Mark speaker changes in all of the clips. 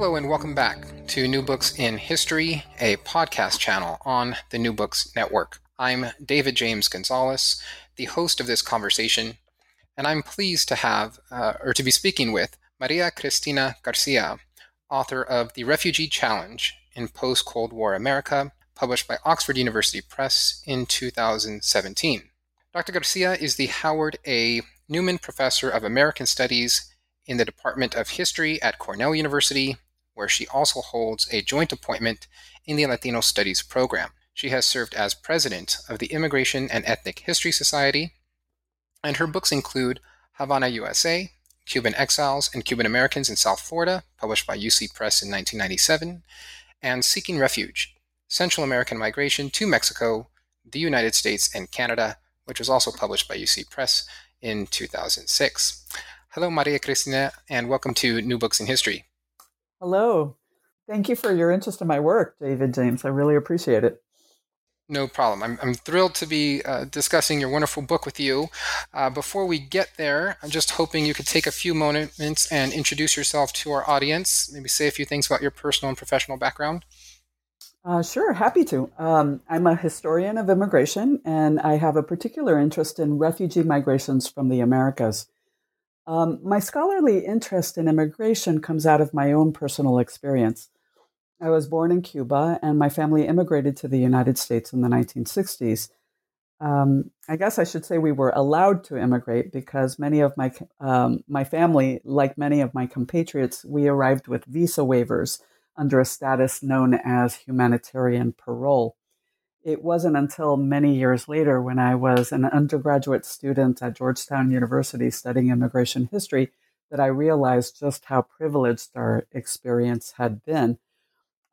Speaker 1: Hello and welcome back to New Books in History, a podcast channel on the New Books Network. I'm David James Gonzales, the host of this conversation, and I'm pleased to have, uh, or to be speaking with, Maria Cristina Garcia, author of The Refugee Challenge in Post Cold War America, published by Oxford University Press in 2017. Dr. Garcia is the Howard A. Newman Professor of American Studies in the Department of History at Cornell University where she also holds a joint appointment in the Latino Studies program. She has served as president of the Immigration and Ethnic History Society, and her books include Havana, USA, Cuban Exiles and Cuban Americans in South Florida, published by UC Press in 1997, and Seeking Refuge Central American Migration to Mexico, the United States, and Canada, which was also published by UC Press in 2006. Hello, Maria Cristina, and welcome to New Books in History.
Speaker 2: Hello. Thank you for your interest in my work, David James. I really appreciate it.
Speaker 1: No problem. I'm, I'm thrilled to be uh, discussing your wonderful book with you. Uh, before we get there, I'm just hoping you could take a few moments and introduce yourself to our audience. Maybe say a few things about your personal and professional background.
Speaker 2: Uh, sure, happy to. Um, I'm a historian of immigration, and I have a particular interest in refugee migrations from the Americas. Um, my scholarly interest in immigration comes out of my own personal experience. I was born in Cuba, and my family immigrated to the United States in the 1960s. Um, I guess I should say we were allowed to immigrate because many of my um, my family, like many of my compatriots, we arrived with visa waivers under a status known as humanitarian parole it wasn't until many years later when I was an undergraduate student at Georgetown University studying immigration history that I realized just how privileged our experience had been.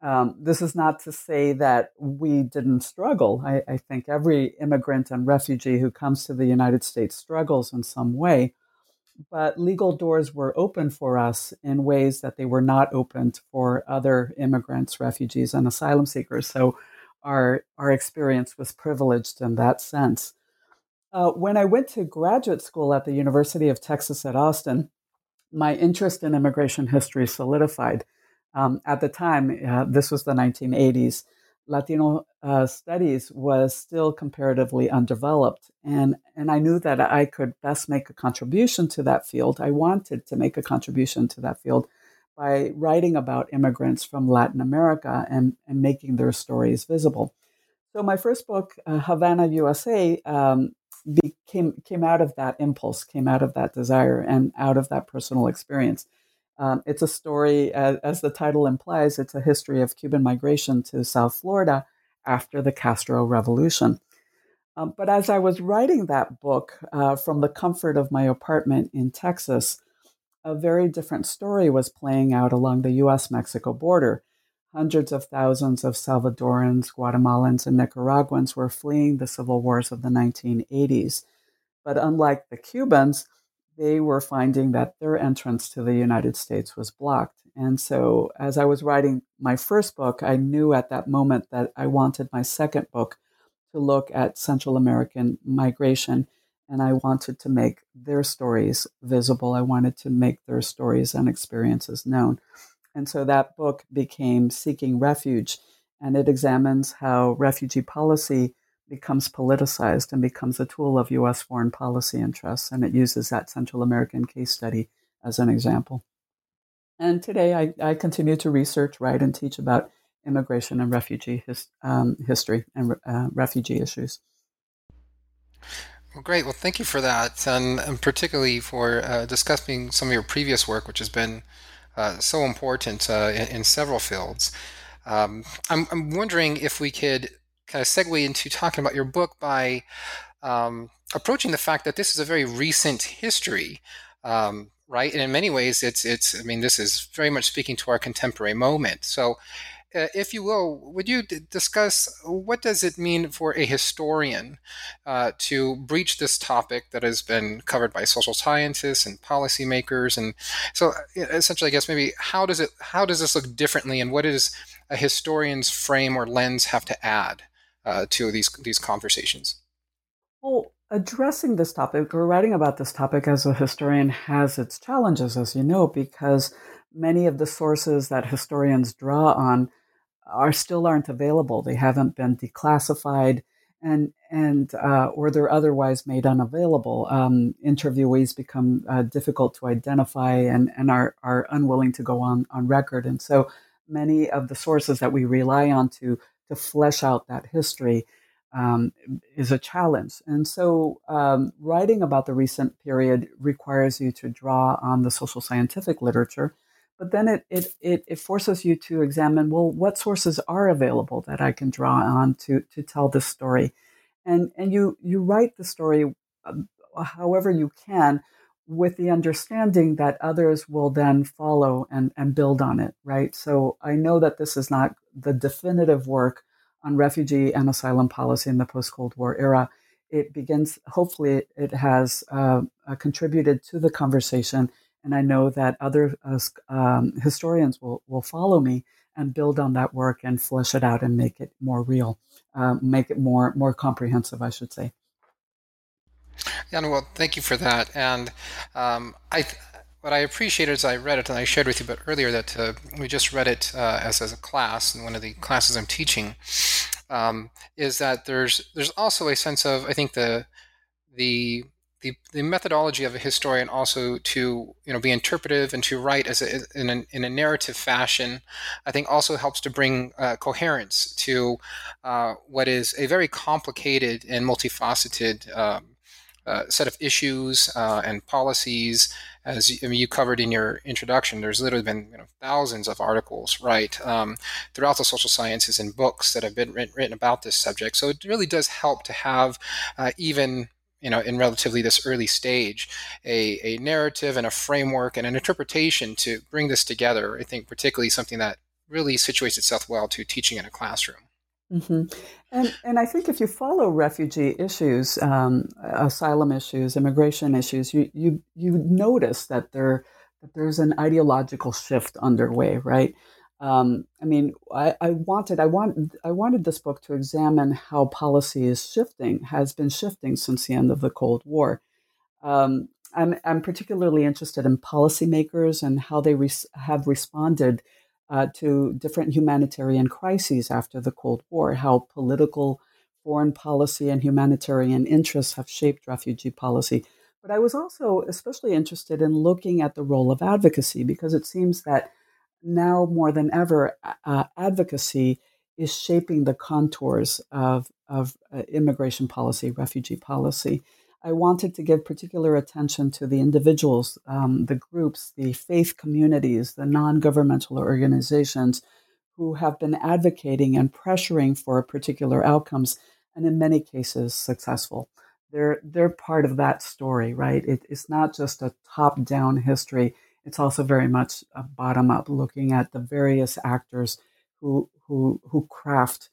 Speaker 2: Um, this is not to say that we didn't struggle. I, I, think every immigrant and refugee who comes to the United States struggles in some way. But legal doors were open for us in ways that they were not opened for other immigrants, refugees, and asylum seekers. So our our experience was privileged in that sense. Uh, when I went to graduate school at the University of Texas at Austin, my interest in immigration history solidified. Um, at the time, uh, this was the 1980s. Latino uh, studies was still comparatively undeveloped, and and I knew that I could best make a contribution to that field. I wanted to make a contribution to that field by writing about immigrants from Latin America and, and making their stories visible. So my first book, uh, Havana, USA, um, became came out of that impulse, came out of that desire, and out of that personal experience. Um, it's a story, as, as, the title implies, it's a history of Cuban migration to South Florida after the Castro Revolution. Um, but as I was writing that book uh, from the comfort of my apartment in Texas, a very different story was playing out along the US Mexico border. Hundreds of thousands of Salvadorans, Guatemalans, and Nicaraguans were fleeing the civil wars of the 1980s. But unlike the Cubans, they were finding that their entrance to the United States was blocked. And so, as I was writing my first book, I knew at that moment that I wanted my second book to look at Central American migration and I wanted to make their stories visible. I wanted to make their stories and experiences known. And so that book became Seeking Refuge, and it examines how refugee policy becomes politicized and becomes a tool of U.S. foreign policy interests. And it uses that Central American case study as an example. And today I, I continue to research, write, and teach about immigration and refugee his, um, history and uh, refugee issues.
Speaker 1: Well, great. Well, thank you for that, and, and particularly for uh, discussing some of your previous work, which has been uh, so important uh, in, in, several fields. Um, I'm, I'm, wondering if we could kind of segue into talking about your book by um, approaching the fact that this is a very recent history. Um, right, and in many ways, it's it's. I mean, this is very much speaking to our contemporary moment. So, uh, if you will, would you d- discuss what does it mean for a historian uh, to breach this topic that has been covered by social scientists and policymakers? And so, uh, essentially, I guess maybe how does it how does this look differently, and what does a historian's frame or lens have to add uh, to these these conversations?
Speaker 2: Well, addressing this topic or writing about this topic as a historian has its challenges, as you know, because many of the sources that historians draw on are still aren't available. They haven't been declassified, and and uh, or they're otherwise made unavailable. Um, interviewees become uh, difficult to identify and and are are unwilling to go on on record. And so many of the sources that we rely on to to flesh out that history um, is a challenge. And so, um, writing about the recent period requires you to draw on the social scientific literature but then it, it, it, it, forces you to examine well what sources are available that i can draw on to, to tell this story? And, and you, you write the story um, however you can with the understanding that others will then follow and, and build on it right? So i know that this is not the definitive work on refugee and asylum policy in the post-cold war era. It begins hopefully it has uh, uh, contributed to the conversation and I know that other uh, um, historians will, will follow me and build on that work and flesh it out and make it more real, uh, make it more more comprehensive, I should say.
Speaker 1: Yeah, well, thank you for that. And um, I, what I appreciated as I read it, and I shared with you but earlier that uh, we just read it uh, as as a class in one of the classes I'm teaching, um, is that there's there's also a sense of I think the the the, the methodology of a historian also to you know be interpretive and to write as a, in, a, in a narrative fashion i think also helps to bring uh, coherence to uh, what is a very complicated and multifaceted um, uh, set of issues uh, and policies. As you, I mean, you, covered in your introduction there's literally been you know, thousands of articles right um, throughout the social sciences and books that have been written, written about this subject. So it really does help to have uh, even you know, in relatively this early stage, a, a narrative and a framework and an interpretation to bring this together. I think particularly something that really situates itself well to teaching in a classroom.
Speaker 2: Mm-hmm. And and I think if you follow refugee issues, um, asylum issues, immigration issues, you you you notice that there that there's an ideological shift underway, right? Um, I mean, I, I, wanted I want I wanted this book to examine how policy is shifting, has been shifting since the end of the Cold War. Um, I'm, I'm particularly interested in policymakers and how they have responded uh, to different humanitarian crises after the Cold War, how political, foreign policy, and humanitarian interests have shaped refugee policy. But I was also especially interested in looking at the role of advocacy because it seems that now more than ever, uh, advocacy is shaping the contours of, of uh, immigration policy, refugee policy. I wanted to give particular attention to the individuals, um, the groups, the faith communities, the non governmental organizations who have been advocating and pressuring for particular outcomes, and in many cases, successful. They're, they're part of that story, right? It, it's not just a top down history it's also very much bottom up, looking at the various actors who who who craft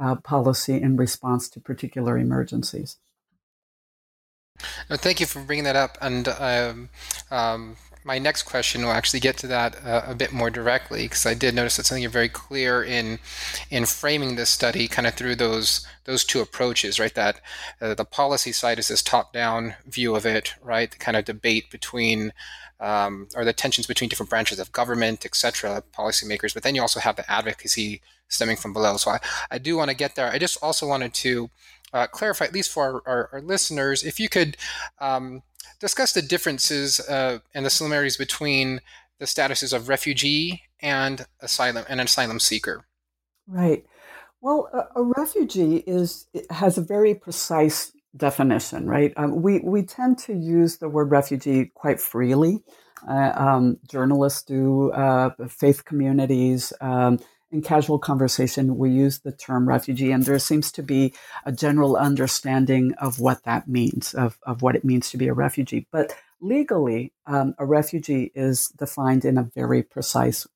Speaker 2: uh, policy in response to particular emergencies.
Speaker 1: No, thank you for bringing that up. And um, um, my next question will actually get to that uh, a bit more directly because I did notice that something you're very clear in in framing this study kind of through those those two approaches, right? That uh, the policy side is this top-down view of it, right? The kind of debate between um, or the tensions between different branches of government, et cetera, policymakers. But then you also have the advocacy stemming from below. So I, I do want to get there. I just also wanted to uh, clarify, at least for our, our, our listeners, if you could um, discuss the differences uh, and the similarities between the statuses of refugee and asylum and an asylum seeker.
Speaker 2: Right. Well, a, a refugee is has a very precise definition, right? Um, we we tend to use the word refugee quite freely. Uh, um, journalists do, uh, faith communities, um, in casual conversation, we use the term refugee, and there seems to be a general understanding of what that means, of, of what it means to be a refugee. But legally, um, a refugee is defined in a very precise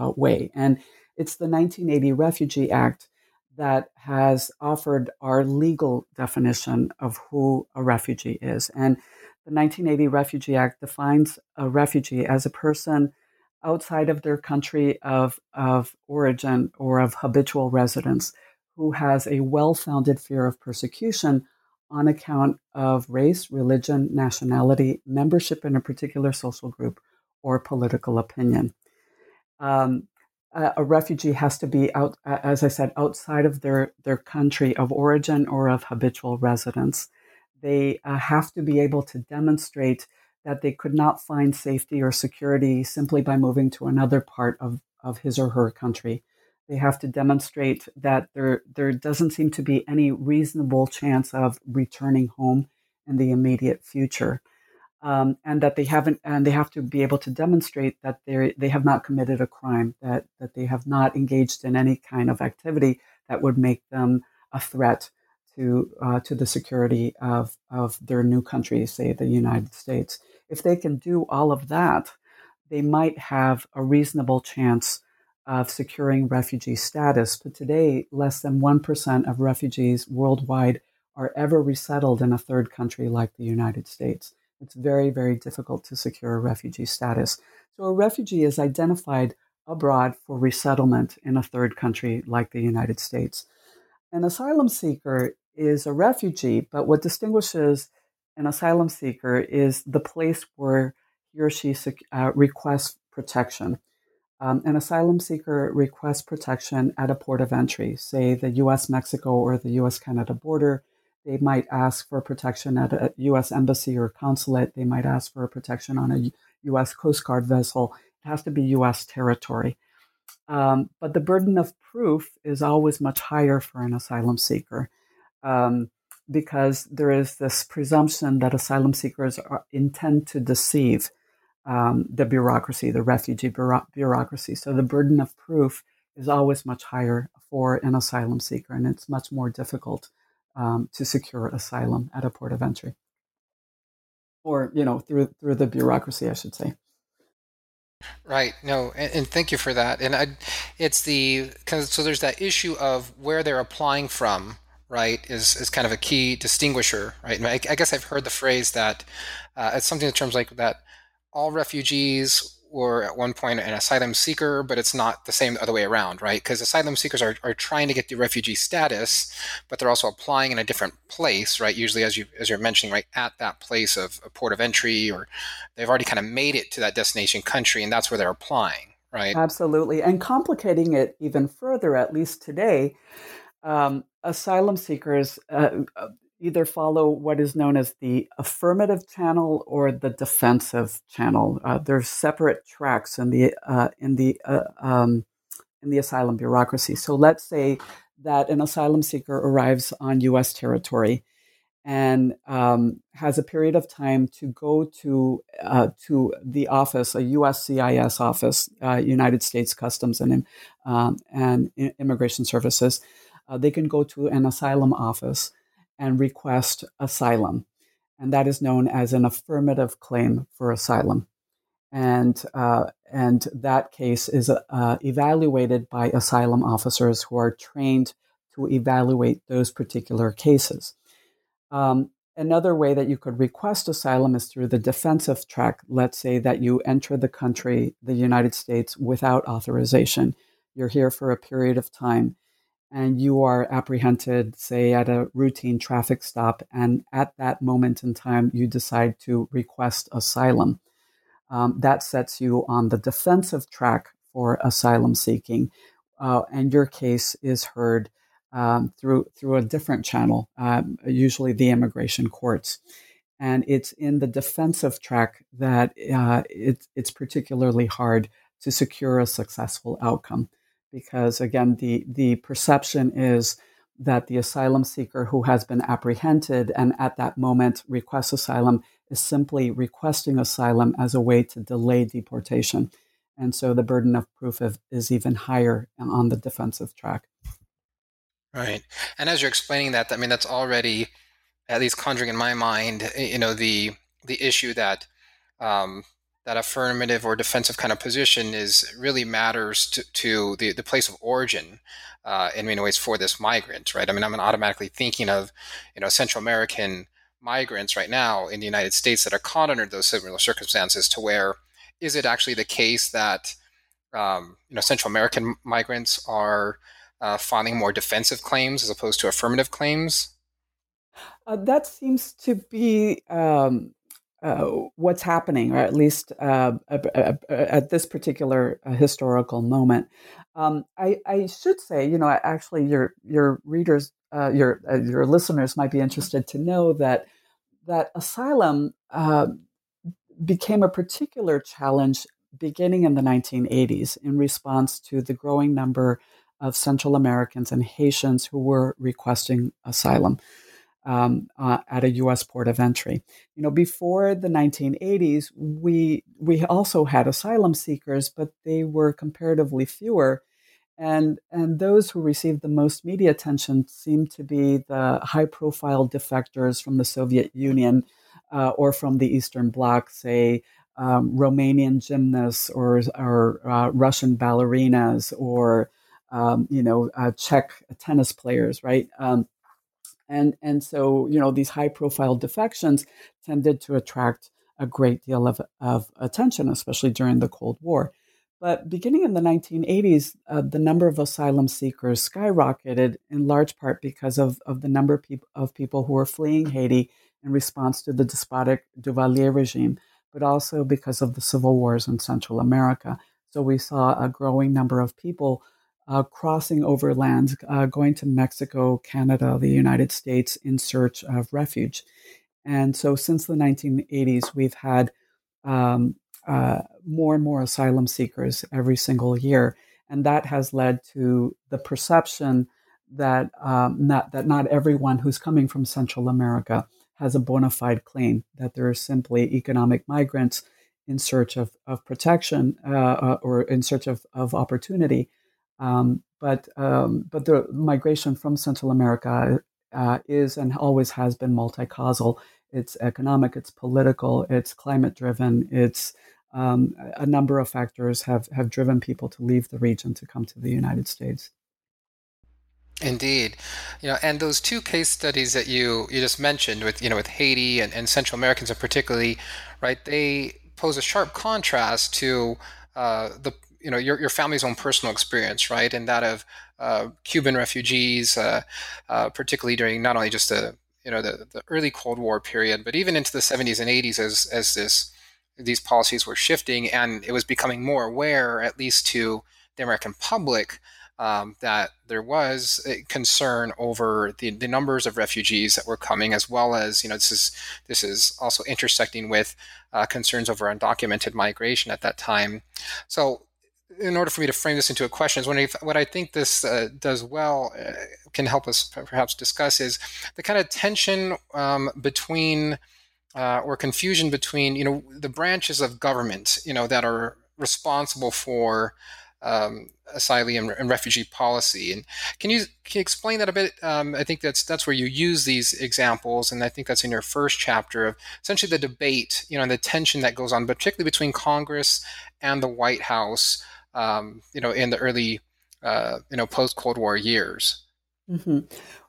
Speaker 2: uh, way. And it's the 1980 Refugee Act that has offered our legal definition of who a refugee is. And the 1980 Refugee Act defines a refugee as a person outside of their country of, of origin or of habitual residence who has a well founded fear of persecution on account of race, religion, nationality, membership in a particular social group, or political opinion. Um, a refugee has to be out, as I said, outside of their, their country of origin or of habitual residence. They uh, have to be able to demonstrate that they could not find safety or security simply by moving to another part of, of his or her country. They have to demonstrate that there, there doesn't seem to be any reasonable chance of returning home in the immediate future um, and that they haven't, and they have to be able to demonstrate that they they have not committed a crime, that that they have not engaged in any kind of activity that would make them a threat to uh, to the security of of their new country, say the United States. If they can do all of that, they might have a reasonable chance of securing refugee status. But today, less than one percent of refugees worldwide are ever resettled in a third country like the United States it's very, very difficult to secure refugee status. So a refugee is identified abroad for resettlement in a third country like the United States. An asylum seeker is a refugee, but what distinguishes an asylum seeker is the place where he or she uh, requests protection. Um, an asylum seeker requests protection at a port of entry, say the US Mexico or the US Canada border they might ask for protection at a U.S. embassy or consulate. They might ask for protection on a U.S. Coast Guard vessel. It has to be U.S. territory. Um, but the burden of proof is always much higher for an asylum seeker um, because there is this presumption that asylum seekers are, intend to deceive um, the bureaucracy, the refugee bureaucracy. So the burden of proof is always much higher for an asylum seeker, and it's much more difficult um, to secure asylum at a port of entry, or you know through through the bureaucracy, I should say.
Speaker 1: Right. No, and, and, thank you for that. And I, it's the so there's that issue of where they're applying from. Right is is kind of a key distinguisher. Right. I, I guess I've heard the phrase that uh, it's something in terms like that. All refugees were at one point an asylum seeker, but it's not the same the other way around, right? Because asylum seekers are, are trying to get the refugee status, but they're also applying in a different place, right? Usually, as you as you're mentioning, right at that place of a port of entry, or they've already kind of made it to that destination country, and that's where they're applying, right?
Speaker 2: Absolutely, and complicating it even further, at least today, um, asylum seekers. Uh, either follow what is known as the affirmative channel or the defensive channel. Uh, there's separate tracks in the uh, in the uh, um, in the asylum bureaucracy. So let's say that an asylum seeker arrives on U.S. territory and um, has a period of time to go to uh, to the office, a USCIS office, uh, United States Customs and um, and Immigration Services. Uh, they can go to an asylum office and request asylum. And that is known as an affirmative claim for asylum. And, uh, and that case is uh, evaluated by asylum officers who are trained to evaluate those particular cases. Um, another way that you could request asylum is through the defensive track. Let's say that you enter the country, the United States, without authorization. You're here for a period of time and you are apprehended, say, at a routine traffic stop, and at that moment in time, you decide to request asylum. Um, that sets you on the defensive track for asylum seeking, uh, and your case is heard um, through through a different channel, um, usually the immigration courts. And it's in the defensive track that uh, it, it's particularly hard to secure a successful outcome because again the the perception is that the asylum seeker who has been apprehended and at that moment requests asylum is simply requesting asylum as a way to delay deportation And so the burden of proof is even higher on the defensive track.
Speaker 1: Right. And as you're explaining that, I mean, that's already at least conjuring in my mind, you know, the the issue that um, that affirmative or defensive kind of position is really matters to, to the, the place of origin uh, in many ways for this migrant, right? I mean, I'm automatically thinking of, you know, Central American migrants right now in the United States that are caught under those similar circumstances to where is it actually the case that, um, you know, Central American migrants are uh, filing more defensive claims as opposed to affirmative claims?
Speaker 2: Uh, that seems to be um, uh, what's happening, or at least uh, at this particular uh, historical moment. Um, I, I, should say, you know, actually, your your readers, uh, your uh, your listeners might be interested to know that that asylum became a particular challenge beginning in the 1980s in response to the growing number of Central Americans and Haitians who were requesting asylum um, uh, at a U.S. port of entry. You know, before the 1980s, we we also had asylum seekers, but they were comparatively fewer, and and those who received the most media attention seemed to be the high-profile defectors from the Soviet Union uh, or from the Eastern Bloc, say. Um, Romanian gymnasts or, or uh, Russian ballerinas or um, you know uh, Czech tennis players, right? Um, and and so you know these high profile defections tended to attract a great deal of, of attention especially during the cold war. But beginning in the 1980s uh, the number of asylum seekers skyrocketed in large part because of, of the number of, peop- of people who were fleeing haiti in response to the despotic duvalier regime but also because of the civil wars in central america. So we saw a growing number of people uh, crossing overland, uh, going to Mexico, Canada, the United States in search of refuge. And so since the 1980s, we've had um, uh, more and more asylum seekers every single year. And that has led to the perception that, um, not, that not everyone who's coming from Central America has a bona fide claim, that they're simply economic migrants in search of, of protection uh, uh, or in search of, of opportunity um, but um, but the migration from Central America uh, is and always has been multi-causal. It's economic, it's political, it's climate driven. It's um, a number of factors have have driven people to leave the region to come to the United States.
Speaker 1: Indeed, you know, and those two case studies that you you just mentioned with you know with Haiti and, and Central Americans, in particularly, right? They pose a sharp contrast to uh, the you know your, your family's own personal experience, right, and that of uh, Cuban refugees, uh, uh, particularly during not only just the you know the, the early Cold War period, but even into the 70s and 80s as as this these policies were shifting and it was becoming more aware, at least to the American public, um, that there was a concern over the, the numbers of refugees that were coming, as well as you know this is this is also intersecting with uh, concerns over undocumented migration at that time. So in order for me to frame this into a question, is when what I think this uh, does well uh, can help us perhaps discuss is the kind of tension um, between uh, or confusion between you know the branches of government you know that are responsible for um, asylum and, and, refugee policy. And can you, can you explain that a bit? Um, I think that's that's where you use these examples, and I think that's in your first chapter of essentially the debate, you know, and the tension that goes on, particularly between Congress and the White House um, you know, in the early, uh, you know, post Cold War years.
Speaker 2: Mm-hmm.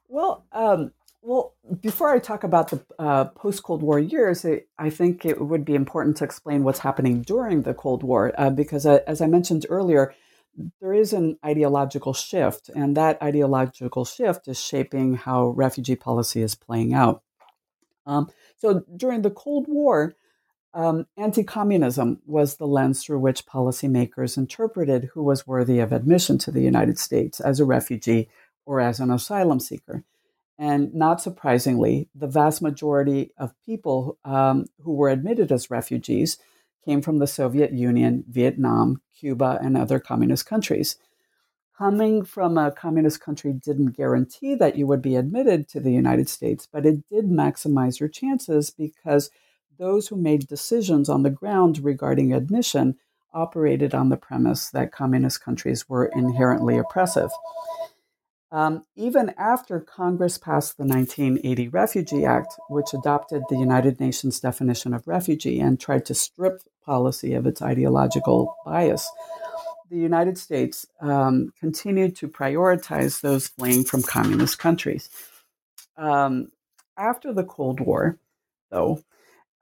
Speaker 2: Well, um, well, before I talk about the uh, post Cold War years, I think it would be important to explain what's happening during the Cold War, uh, because uh, as I mentioned earlier, there is an ideological shift, and that ideological shift is shaping how refugee policy is playing out. Um, so during the Cold War, um, Anti communism was the lens through which policymakers interpreted who was worthy of admission to the United States as a refugee or as an asylum seeker. And not surprisingly, the vast majority of people um, who were admitted as refugees came from the Soviet Union, Vietnam, Cuba, and other communist countries. Coming from a communist country didn't guarantee that you would be admitted to the United States, but it did maximize your chances because those who made decisions on the ground regarding admission operated on the premise that communist countries were inherently oppressive. Um, even after Congress passed the 1980 Refugee Act, which adopted the United Nations definition of refugee and tried to strip policy of its ideological bias, the United States um, continued to prioritize those fleeing from communist countries. Um, after the Cold War, though,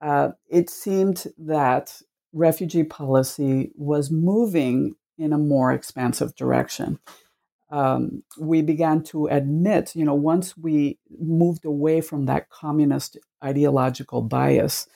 Speaker 2: uh, it seemed that refugee policy was moving in a more expansive direction. Um, we began to admit, you know, once we moved away from that communist ideological bias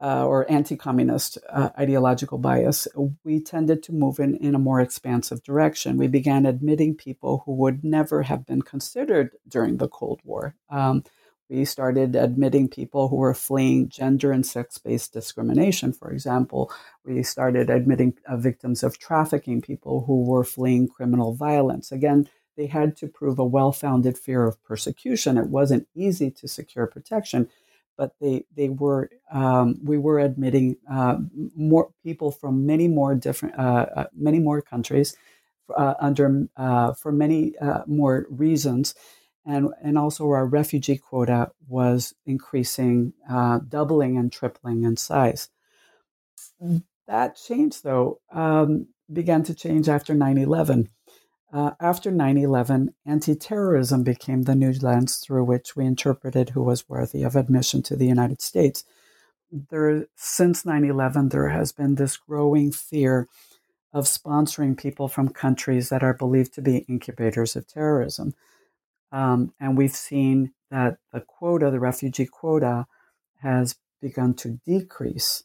Speaker 2: uh, or anti communist uh, ideological bias, we tended to move in, in a more expansive direction. We began admitting people who would never have been considered during the Cold War. Um, we started admitting people who were fleeing gender and sex based discrimination, for example. We started admitting uh, victims of trafficking, people who were fleeing criminal violence. Again, they had to prove a well founded fear of persecution. It wasn't easy to secure protection, but they, they were, um, we were admitting uh, more people from many more different, uh, uh many more countries uh, under, uh, for many more reasons and, and also our refugee quota was increasing, uh, doubling and tripling in size. That change, though, um, began to change after 9 11. Uh, after 9 11, anti terrorism became the new lens through which we interpreted who was worthy of admission to the United States. There, since 9 11, there has been this growing fear of sponsoring people from countries that are believed to be incubators of terrorism. Um, and we've seen that the quota, the refugee quota, has begun to decrease.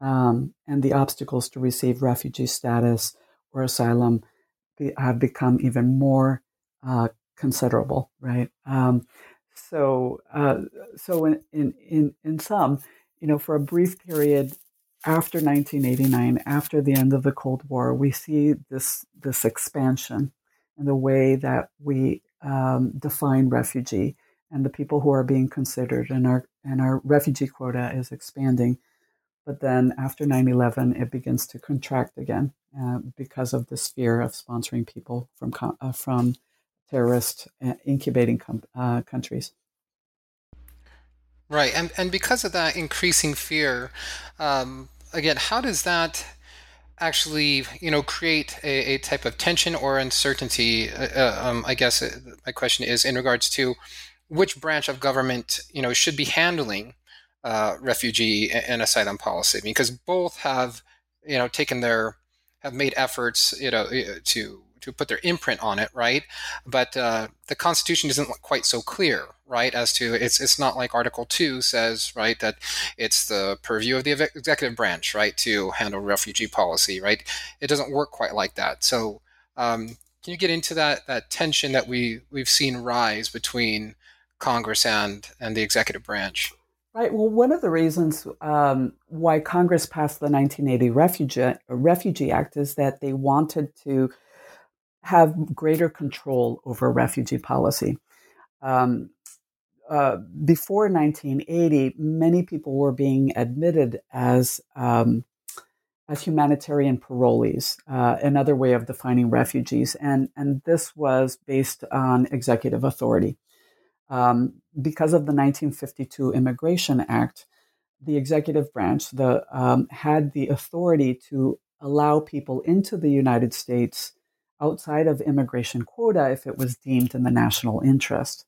Speaker 2: Um, and the obstacles to receive refugee status or asylum be, have become even more uh, considerable, right? Um, so, uh, so in, in, in, in some, you know, for a brief period after 1989, after the end of the Cold War, we see this, this expansion in the way that we um, define refugee and the people who are being considered, and our and our refugee quota is expanding. But then after 9/11, it begins to contract again uh, because of this fear of sponsoring people from uh, from terrorist uh, incubating uh, countries.
Speaker 1: Right, and and because of that increasing fear, um, again, how does that actually, you know, create a, a type of tension or uncertainty? Uh, uh um, I guess uh, my question is in regards to which branch of government, you know, should be handling uh, refugee and asylum policy, because both have, you know, taken their have made efforts, you know, to to put their imprint on it, right? But uh, the Constitution isn't quite so clear, right? As to it's it's not like Article Two says, right, that it's the purview of the executive branch, right, to handle refugee policy, right? It doesn't work quite like that. So, um, can you get into that that tension that we we've seen rise between Congress and and the executive branch?
Speaker 2: Right. Well, one of the reasons um, why Congress passed the 1980 Refugee, Refugee Act is that they wanted to have greater control over refugee policy. Um, uh, before 1980, many people were being admitted as um, as humanitarian parolees, uh, another way of defining refugees, and and this was based on executive authority. Um, because of the 1952 Immigration Act, the executive branch the, um, had the authority to allow people into the United States outside of immigration quota if it was deemed in the national interest.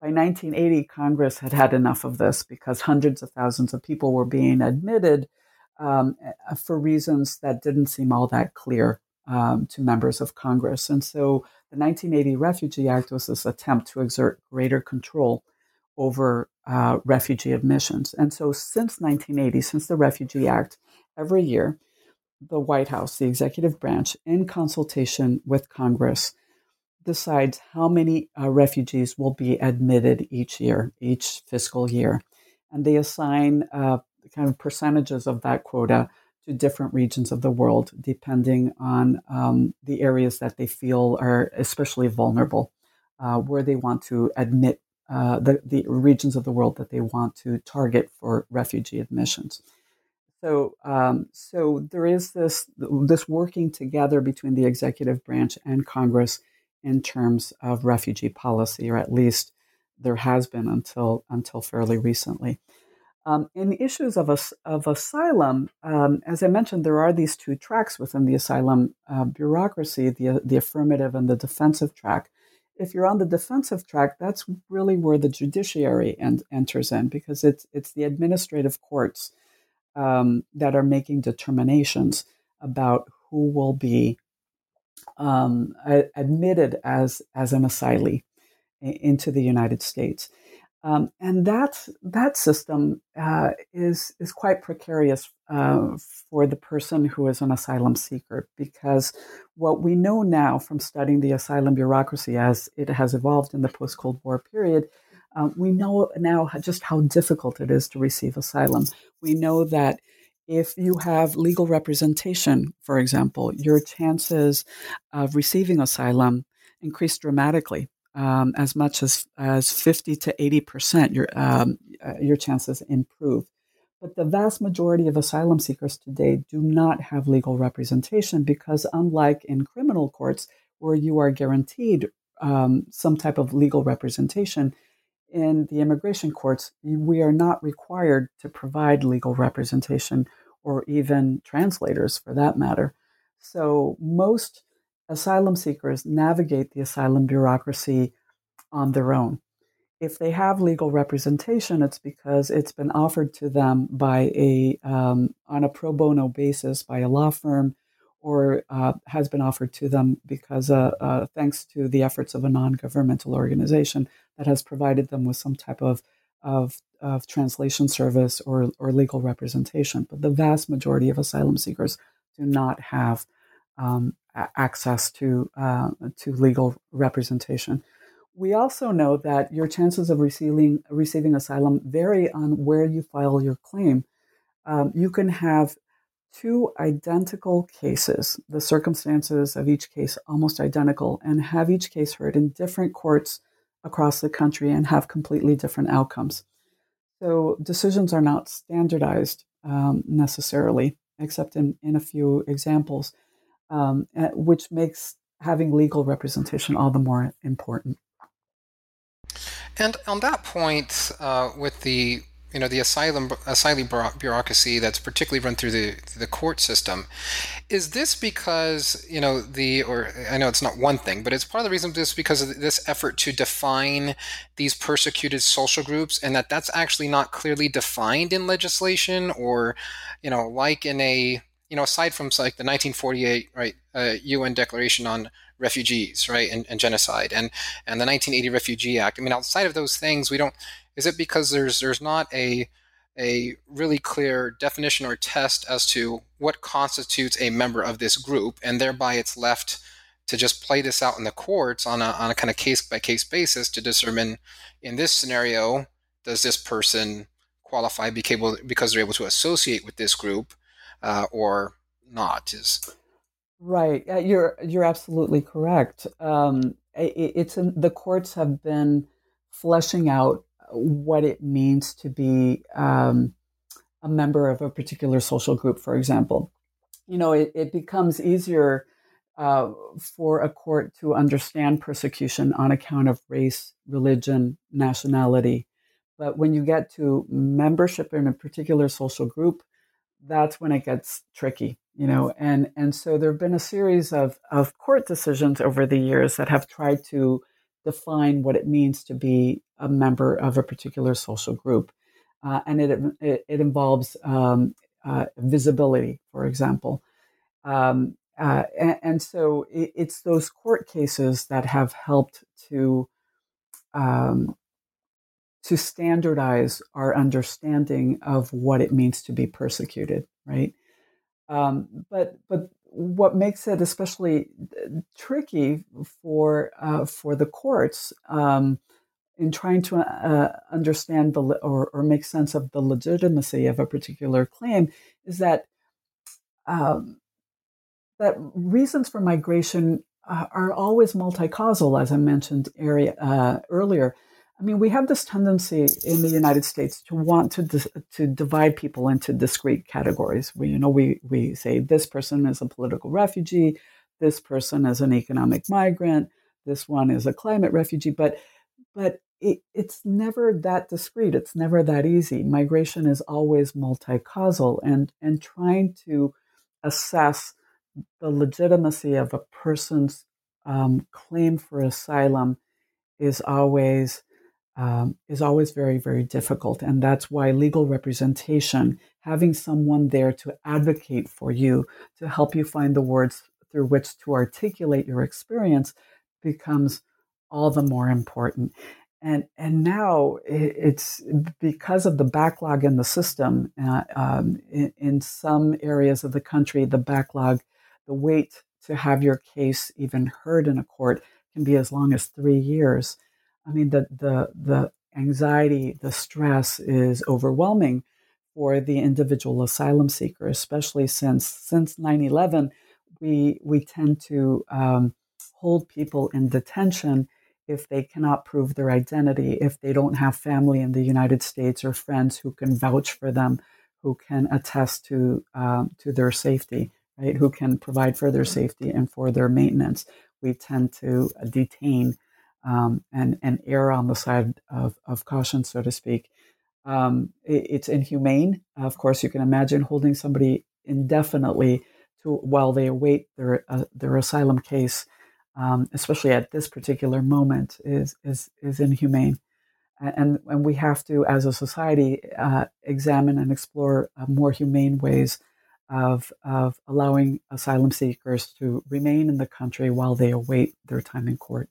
Speaker 2: By 1980, Congress had had enough of this because hundreds of thousands of people were being admitted um, eh, for reasons that didn't seem all that clear um, to members of Congress. And so the 1980 Refugee Act was this attempt to exert greater control over uh, refugee admissions. And so since 1980, since the Refugee Act, every year, the White House, the executive branch, in consultation with Congress, decides how many uh, refugees will be admitted each year, each fiscal year. And they assign uh, kind of percentages of that quota to different regions of the world, depending on um, the areas that they feel are especially vulnerable, uh, where they want to admit uh, the, the regions of the world that they want to target for refugee admissions. So, um, so there is this this working together between the executive branch and Congress in terms of refugee policy, or at least there has been until until fairly recently. Um, in issues of, of asylum, um, as I mentioned, there are these two tracks within the asylum uh, bureaucracy the, the affirmative and the defensive track. If you're on the defensive track, that's really where the judiciary en- enters in because it's, it's the administrative courts um, that are making determinations about who will be um, admitted as, as an asylee into the United States. Um, and that that system uh, is is quite precarious uh, for the person who is an asylum seeker because what we know now from studying the asylum bureaucracy as it has evolved in the post Cold War period, uh, we know now just how difficult it is to receive asylum. We know that if you have legal representation, for example, your chances of receiving asylum increase dramatically um, as much as, as 50 to 80%, your, um, uh, your chances improve. But the vast majority of asylum seekers today do not have legal representation because, unlike in criminal courts, where you are guaranteed um, some type of legal representation, in the immigration courts, we are not required to provide legal representation or even translators for that matter. So, most asylum seekers navigate the asylum bureaucracy on their own. If they have legal representation, it's because it's been offered to them by a um, on a pro bono basis by a law firm, or uh, has been offered to them because, uh, uh, thanks to the efforts of a non-governmental organization that has provided them with some type of of, of translation service or, or legal representation. But the vast majority of asylum seekers do not have um, access to uh, to legal representation. We also know that your chances of receiving receiving asylum vary on where you file your claim. Um, you can have two identical cases, the circumstances of each case almost identical, and have each case heard in different courts across the country and have completely different outcomes. So decisions are not standardized um, necessarily, except in, in a few examples um, which makes having legal representation all the more important.
Speaker 1: And on that point, uh, with the you know the asylum asylum bureaucracy that's particularly run through the the court system, is this because you know the or I know it's not one thing, but it's part of the reason this because of this effort to define these persecuted social groups, and that that's actually not clearly defined in legislation, or you know like in a you know, aside from like the 1948 right uh, UN Declaration on Refugees, right, and, and, genocide, and and the 1980 Refugee Act. I mean, outside of those things, we don't. Is it because there's there's not a a really clear definition or test as to what constitutes a member of this group, and thereby it's left to just play this out in the courts on a on a kind of case by case basis to determine in this scenario does this person qualify because they're able to associate with this group uh, or not? Is
Speaker 2: right. Uh, you're you're absolutely correct. Um, it, it's in, the courts have been fleshing out what it means to be um, a member of a particular social group for example. You know it, it becomes easier uh, for a court to understand persecution on account of race religion nationality. But when you get to membership in a particular social group that's when it gets tricky you know? And and so there have been a series of of court decisions over the years that have tried to define what it means to be a member of a particular social group uh, and it, it, it involves um, uh, visibility for example um, uh, and, and, so it, it's those court cases that have helped to um, to standardize our understanding of what it means to be persecuted, right? Um, but but what makes it especially uh, tricky for uh, for the courts um, in trying to uh, understand the or, or make sense of the legitimacy of a particular claim is that um, that reasons for migration uh, are always multi-causal, as I mentioned area, uh, earlier. I mean, we have this tendency in the United States to want to to divide people into discrete categories. We, you know, we we say this person is a political refugee, this person is an economic migrant, this one is a climate refugee, but but it, it's never that discrete. It's never that easy. Migration is always multi-causal, and and trying to assess the legitimacy of a person's um, claim for asylum is always um, is always very very difficult, and that's why legal representation, having someone there to advocate for you, to help you find the words through which to articulate your experience, becomes all the more important. And and now it's because of the backlog in the system. Uh, um, in, in some areas of the country, the backlog, the wait to have your case even heard in a court can be as long as three years. I mean, the the the anxiety, the stress is overwhelming for the individual asylum seeker, especially since since 9/11, we we tend to um, hold people in detention if they cannot prove their identity, if they don't have family in the United States or friends who can vouch for them, who can attest to um, to their safety, right? Who can provide for their safety and for their maintenance. We tend to detain um, and and err on the side of, of caution, so to speak. Um, it, it's inhumane. Of course, you can imagine holding somebody indefinitely to while they await their uh, their asylum case um, especially at this particular moment, is is is inhumane, and and we have to, as a society, uh, examine and explore uh, more humane ways of of allowing asylum seekers to remain in the country while they await their time in court.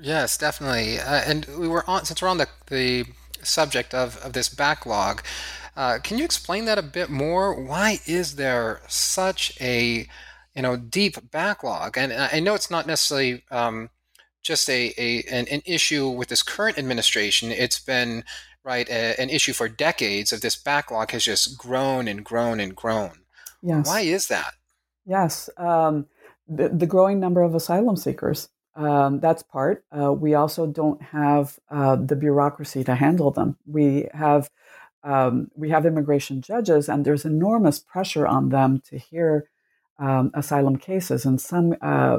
Speaker 1: Yes, definitely. Uh, and we were on since we're on the the subject of of this backlog. Uh, can you explain that a bit more? Why is there such a you know deep backlog and i know it's not necessarily um, just a, a an, an, issue with this current administration it's been right a, an issue for decades of this backlog has just grown and grown and grown yes why is that
Speaker 2: yes um, the, the, growing number of asylum seekers um, that's part uh, we also don't have uh, the bureaucracy to handle them we have um, we have immigration judges and there's enormous pressure on them to hear um, asylum cases. And some uh,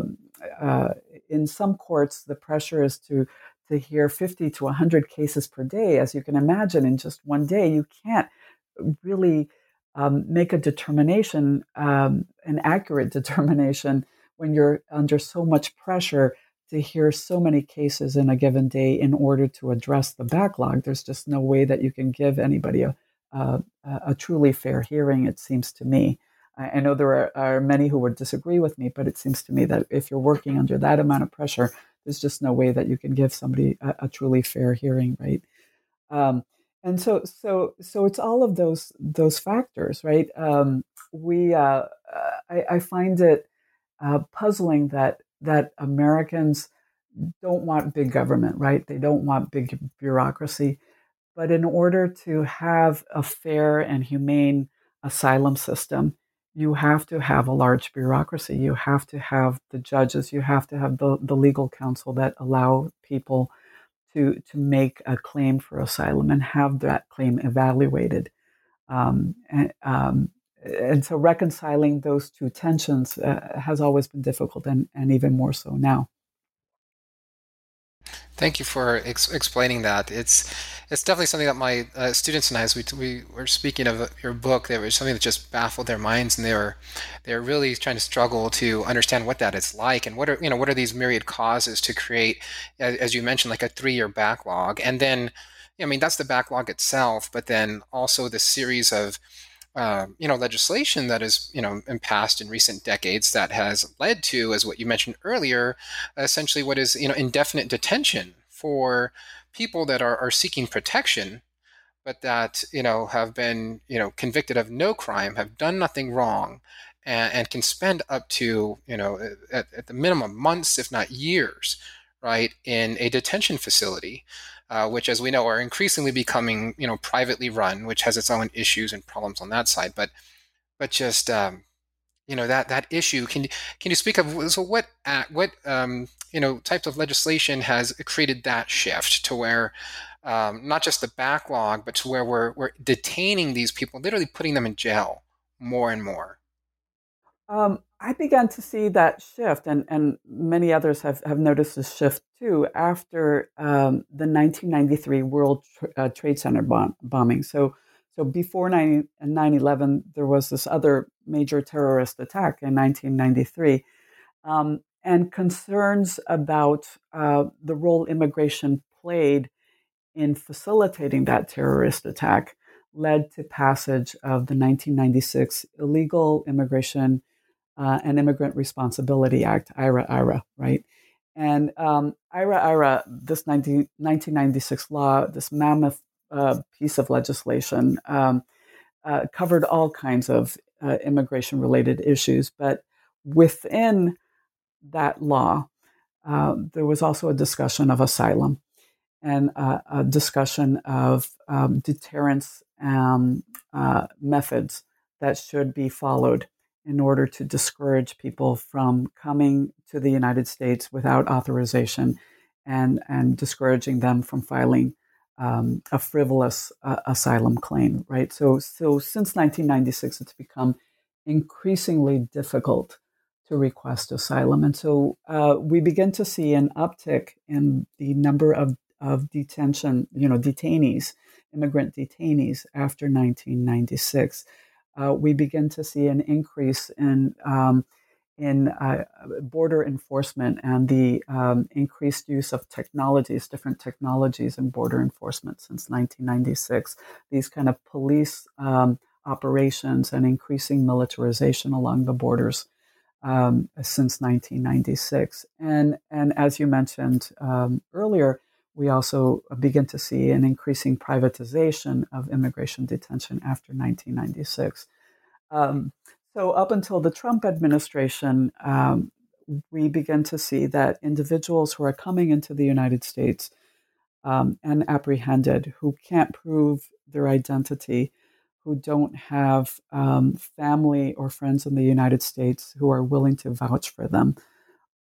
Speaker 2: uh, in some courts, the pressure is to to hear 50 to 100 cases per day. As you can imagine, in just one day, you can't really um, make a determination, um, an accurate determination, when you're under so much pressure to hear so many cases in a given day in order to address the backlog. There's just no way that you can give anybody a, a, a truly fair hearing, it seems to me. I know there are, are, many who would disagree with me, but it seems to me that if you're working under that amount of pressure, there's just no way that you can give somebody a, a truly fair hearing, right? Um, and so, so, so it's all of those those factors, right? Um, we, uh, I, I, find it uh, puzzling that that Americans don't want big government, right? They don't want big bureaucracy, but in order to have a fair and humane asylum system, you have to have a large bureaucracy. You have to have the judges. You have to have the, the legal counsel that allow people to to make a claim for asylum and have that claim evaluated. Um, and, um, and so reconciling those two tensions uh, has always been difficult, and, and even more so now.
Speaker 1: Thank you for ex- explaining that. It's it's definitely something that my uh, students and I, as we, we were speaking of your book, there was something that just baffled their minds, and they were they're really trying to struggle to understand what that is like, and what are you know what are these myriad causes to create, as you mentioned, like a three year backlog, and then, I mean, that's the backlog itself, but then also the series of uh, you know legislation that is you know passed in recent decades that has led to, as what you mentioned earlier, essentially what is you know indefinite detention for people that are, are seeking protection but that you know have been you know convicted of no crime have done nothing wrong and, and can spend up to you know at, at, the minimum months if not years right in a detention facility uh, which as we know are increasingly becoming you know privately run which has its own issues and problems on that side. But but just um, you know that that issue can can you speak of so what what um, you know types of legislation has created that shift to where um, not just the backlog but to where we're we're detaining these people literally putting them in jail more and more?
Speaker 2: Um, I began to see that shift, and, and many others have, have noticed this shift too after um, the 1993 World uh, Trade Center bomb- bombing. So, so before 9 11, there was this other major terrorist attack in 1993. Um, and concerns about uh, the role immigration played in facilitating that terrorist attack led to passage of the 1996 Illegal Immigration uh, and Immigrant Responsibility Act, IRA, IRA, right? And um, IRA, IRA, this 19, 1996 law, this mammoth uh, piece of legislation, um, uh, covered all kinds of uh, immigration related issues. But within that law, uh, there was also a discussion of asylum and uh, a discussion of um, deterrence um, methods that should be followed in order to discourage people from coming to the United States without authorization and, and discouraging them from filing um, a frivolous uh, asylum claim, right? So, so since 1996, it's become increasingly difficult to request asylum. And so uh, we begin to see an uptick in the number of, of detention, you know, detainees, immigrant detainees after 1996 uh, we begin to see an increase in um, in uh, border enforcement and the um, increased use of technologies, different technologies in border enforcement since 1996. These kind of police um, operations and increasing militarization along the borders um, since 1996. And and as you mentioned um, earlier, we also begin to see an increasing privatization of immigration detention after 1996. Um, so, up until the Trump administration, um, we begin to see that individuals who are coming into the United States um, and apprehended, who can't prove their identity, who don't have um, family or friends in the United States who are willing to vouch for them,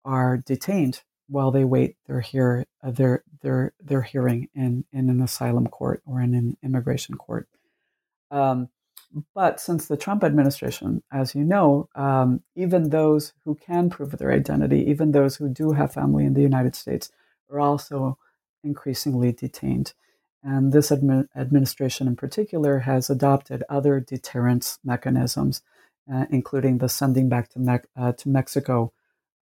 Speaker 2: are detained while they wait their hear uh, their their their hearing in in an asylum court or in an immigration court. Um, but since the Trump administration, as you know, um, even those who can prove their identity, even those who do have family in the United States, are also increasingly detained. And this admi- administration in particular has adopted other deterrence mechanisms, uh, including the sending back to, Me- uh, to Mexico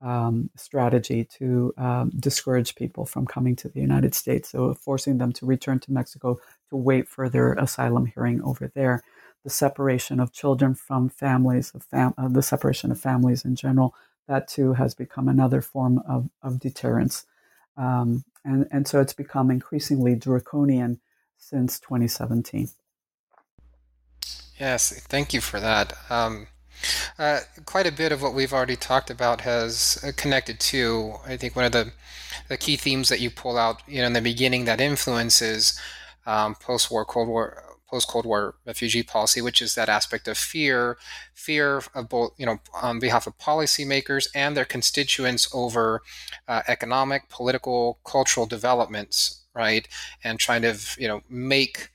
Speaker 2: um, strategy to um, discourage people from coming to the United States. So, forcing them to return to Mexico to wait for their asylum hearing over there. The separation of children from families, of fam- uh, the separation of families in general, that too has become another form of, of deterrence. Um, and, and so it's become increasingly draconian since 2017.
Speaker 1: Yes, thank you for that. Um, uh, quite a bit of what we've already talked about has uh, connected to, I think, one of the, the key themes that you pull out, you know, in the beginning that influences um, post-war, Cold War, post-Cold War refugee policy, which is that aspect of fear, fear of both, you know, on behalf of policymakers and their constituents over uh, economic, political, cultural developments, right, and trying to, you know, make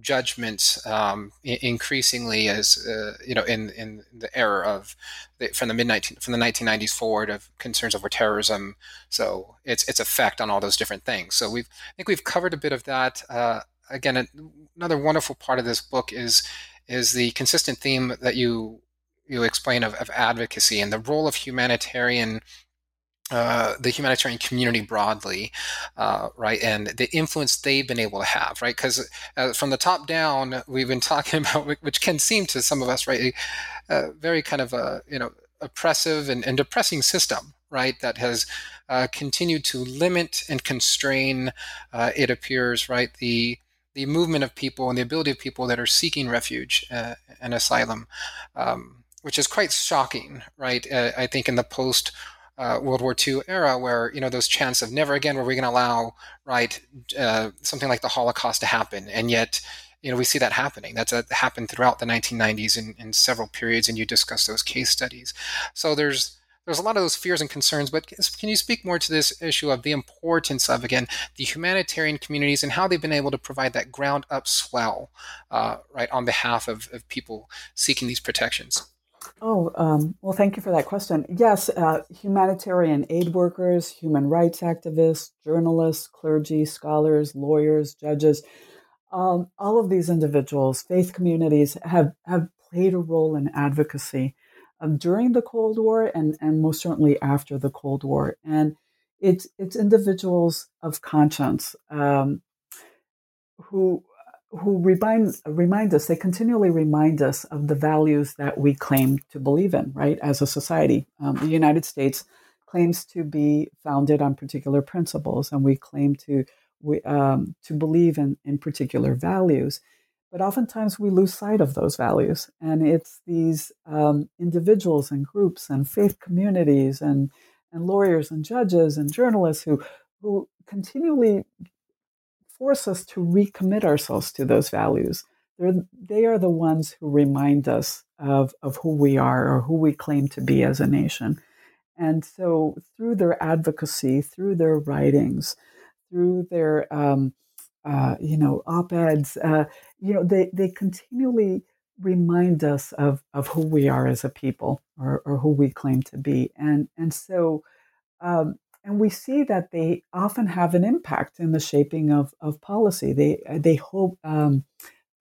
Speaker 1: judgments um, increasingly as uh, you know in in the era of the, from the mid 19 from the 1990s forward of concerns over terrorism. So its its effect on all those different things. So we've I think we've covered a bit of that. Uh, again another wonderful part of this book is is the consistent theme that you you explain of, of advocacy and the role of humanitarian uh, the humanitarian community broadly, uh, right, and the influence they've been able to have, right? Because uh, from the top down, we've been talking about, which can seem to some of us, right, a, very kind of a you know oppressive and, and depressing system, right, that has uh, continued to limit and constrain, uh, it appears, right, the the movement of people and the ability of people that are seeking refuge uh, and asylum, um, which is quite shocking, right? I think in the post uh, World War II era, where you know those chants of never again were we going to allow right uh, something like the Holocaust to happen, and yet you know we see that happening. That's a, happened throughout the 1990s in, in several periods, and you discuss those case studies. So there's there's a lot of those fears and concerns, but can you speak more to this issue of the importance of, again, the humanitarian communities and how they've been able to provide that ground up swell, uh, right, on behalf of, of people seeking these protections?
Speaker 2: Oh, um, well, thank you for that question. Yes, uh, humanitarian aid workers, human rights activists, journalists, clergy, scholars, lawyers, judges, um, all of these individuals, faith communities have, have played a role in advocacy um, during the Cold War and, and most certainly after the Cold War. And it's, it's individuals of conscience um, who, who remind, remind us, they continually remind us of the values that we claim to believe in, right, as a society. Um, the United States claims to be founded on particular principles, and we claim to, we, um, to believe in, in particular values. But oftentimes we lose sight of those values. And it's these um, individuals and groups and faith communities and, and lawyers and judges and journalists who, who continually force us to recommit ourselves to those values. They're, they are the ones who remind us of, of who we are or who we claim to be as a nation. And so, through their advocacy, through their writings, through their um, uh, you know, op-eds, uh, you know, they, they continually remind us of, of who we are as a people or, or who we claim to be. And, and so, um, and we see that they often have an impact in the shaping of, of policy. They, they hope um,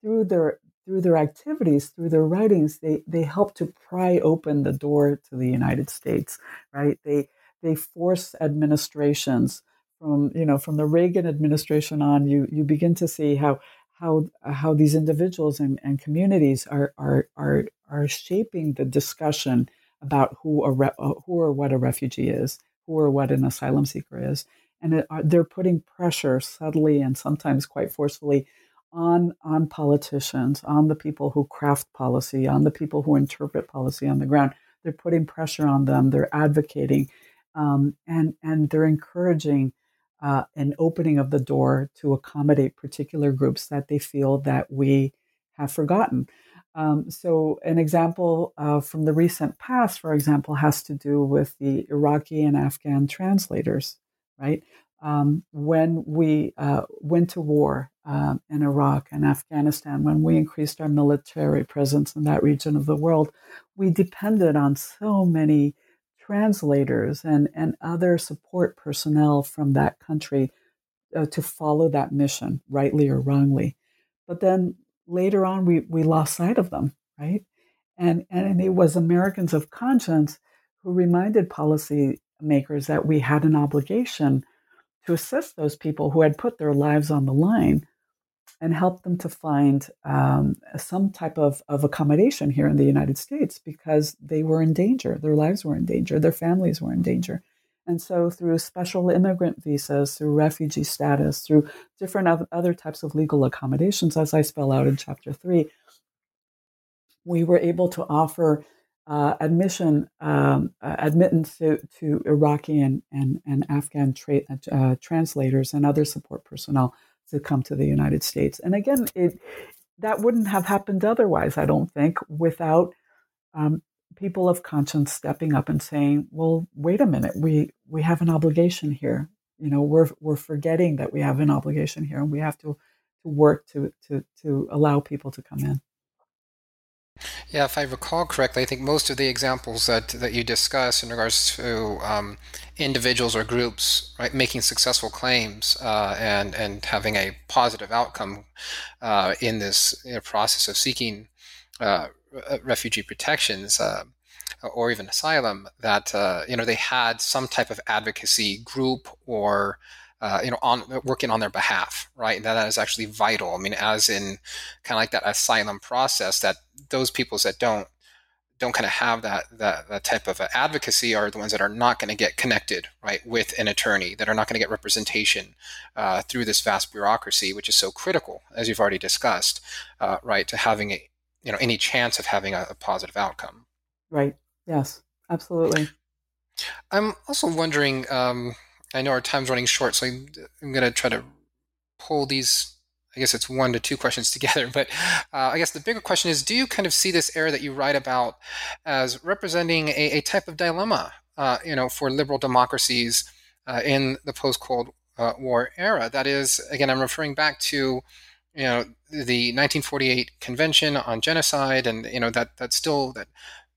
Speaker 2: through their, through their activities, through their writings, they, they help to pry open the door to the United States, right? They, they force administrations from you know from the Reagan administration on, you you begin to see how how how these individuals and, and communities are are are are shaping the discussion about who a re, who or what a refugee is, who or what an asylum seeker is, and it, uh, they're putting pressure subtly and sometimes quite forcefully on on politicians, on the people who craft policy, on the people who interpret policy on the ground. They're putting pressure on them. They're advocating, um, and and they're encouraging uh, an opening of the door to accommodate particular groups that they feel that we have forgotten. Um, so, an example uh, from the recent past, for example, has to do with the Iraqi and Afghan translators, right? Um, when we uh, went to war uh, in Iraq and Afghanistan, when we increased our military presence in that region of the world, we depended on so many translators and, and other support personnel from that country uh, to follow that mission, rightly or wrongly. But then later on, we, we lost sight of them, right? And, and it was Americans of conscience who reminded policymakers that we had an obligation to assist those people who had put their lives on the line and help them to find um, some type of, of accommodation here in the United States because they were in danger. Their lives were in danger. Their families were in danger. And so, through special immigrant visas, through refugee status, through different other types of legal accommodations, as I spell out in chapter three, we were able to offer uh, admission, um, uh, admittance to, to Iraqi and, and, and Afghan tra- uh, translators and other support personnel to come to the United States. And again, it that wouldn't have happened otherwise, I don't think, without um, people of conscience stepping up and saying, "Well, wait a minute, we we have an obligation here. You know, we're we're forgetting that we have an obligation here, and we have to to work to to to allow people to come in."
Speaker 1: Yeah, if I recall correctly, I think most of the examples that, that you discuss in regards to um, individuals or groups right making successful claims uh, and and having a positive outcome uh, in this you know, process of seeking uh, refugee protections uh, or even asylum, that uh, you know they had some type of advocacy group or uh, you know, on working on their behalf, right? And that is actually vital. I mean, as in kind of like that asylum process, that those peoples that don't don't kind of have that, that that type of advocacy are the ones that are not going to get connected right with an attorney that are not going to get representation uh, through this vast bureaucracy which is so critical as you've already discussed uh, right to having a you know any chance of having a, a positive outcome
Speaker 2: right yes absolutely
Speaker 1: i'm also wondering um, i know our time's running short so i'm, I'm going to try to pull these I guess it's one to two questions together. But uh, I guess the bigger question is do you kind of see this era that you write about as representing a, a type of dilemma, uh, you know, for liberal democracies uh, in the post Cold uh, War era? That is, again, I'm referring back to you know the 1948 convention on genocide and you know that that's still that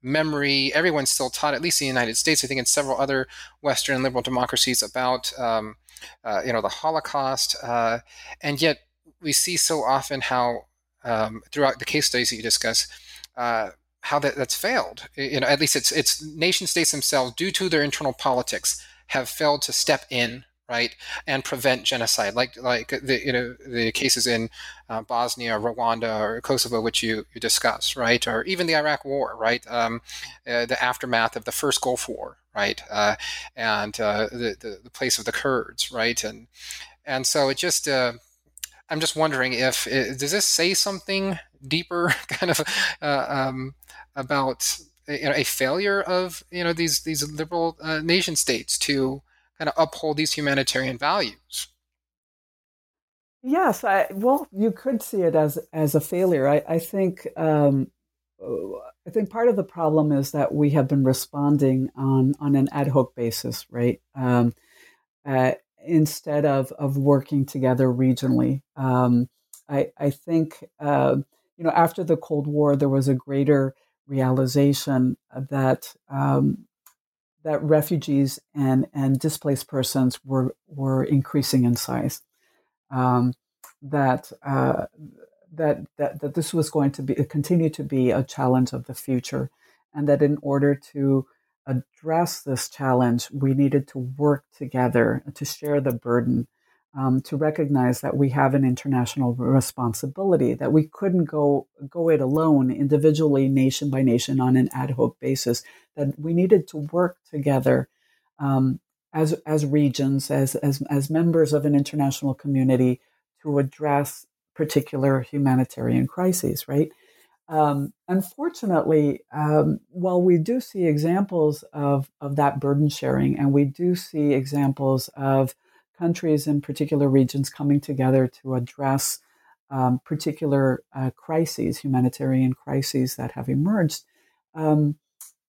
Speaker 1: memory everyone's still taught at least in the united states i think in several other western liberal democracies about um, uh, you know the holocaust uh, and yet we see so often how um, throughout the case studies that you discuss uh, how that, that's failed. You know, at least it's it's nation states themselves, due to their internal politics, have failed to step in right and prevent genocide, like like the you know the cases in uh, Bosnia, Rwanda, or Kosovo, which you you discuss, right, or even the Iraq War, right, um, uh, the aftermath of the first Gulf War, right, uh, and uh, the, the, the place of the Kurds, right, and and so it just uh, I'm just wondering if it, does this say something deeper, kind of uh, um, about you know, a failure of you know these these liberal uh, nation states to kind of uphold these humanitarian values.
Speaker 2: Yes, I, well, you could see it as as a failure. I, I think um, I think part of the problem is that we have been responding on on an ad hoc basis, right? Um, uh, instead of of working together regionally. Um, I, I think uh, you know after the Cold War, there was a greater realization that um, that refugees and and displaced persons were were increasing in size. Um, that, uh, that that that this was going to be continue to be a challenge of the future, and that in order to address this challenge, we needed to work together to share the burden, um, to recognize that we have an international responsibility, that we couldn't go go it alone, individually, nation by nation, on an ad hoc basis. That we needed to work together um, as as regions, as as as members of an international community, to address particular humanitarian crises. Right. Um, unfortunately, um, while we do see examples of, of that burden sharing, and we do see examples of countries in particular regions coming together to address um, particular uh, crises, humanitarian crises that have emerged, um,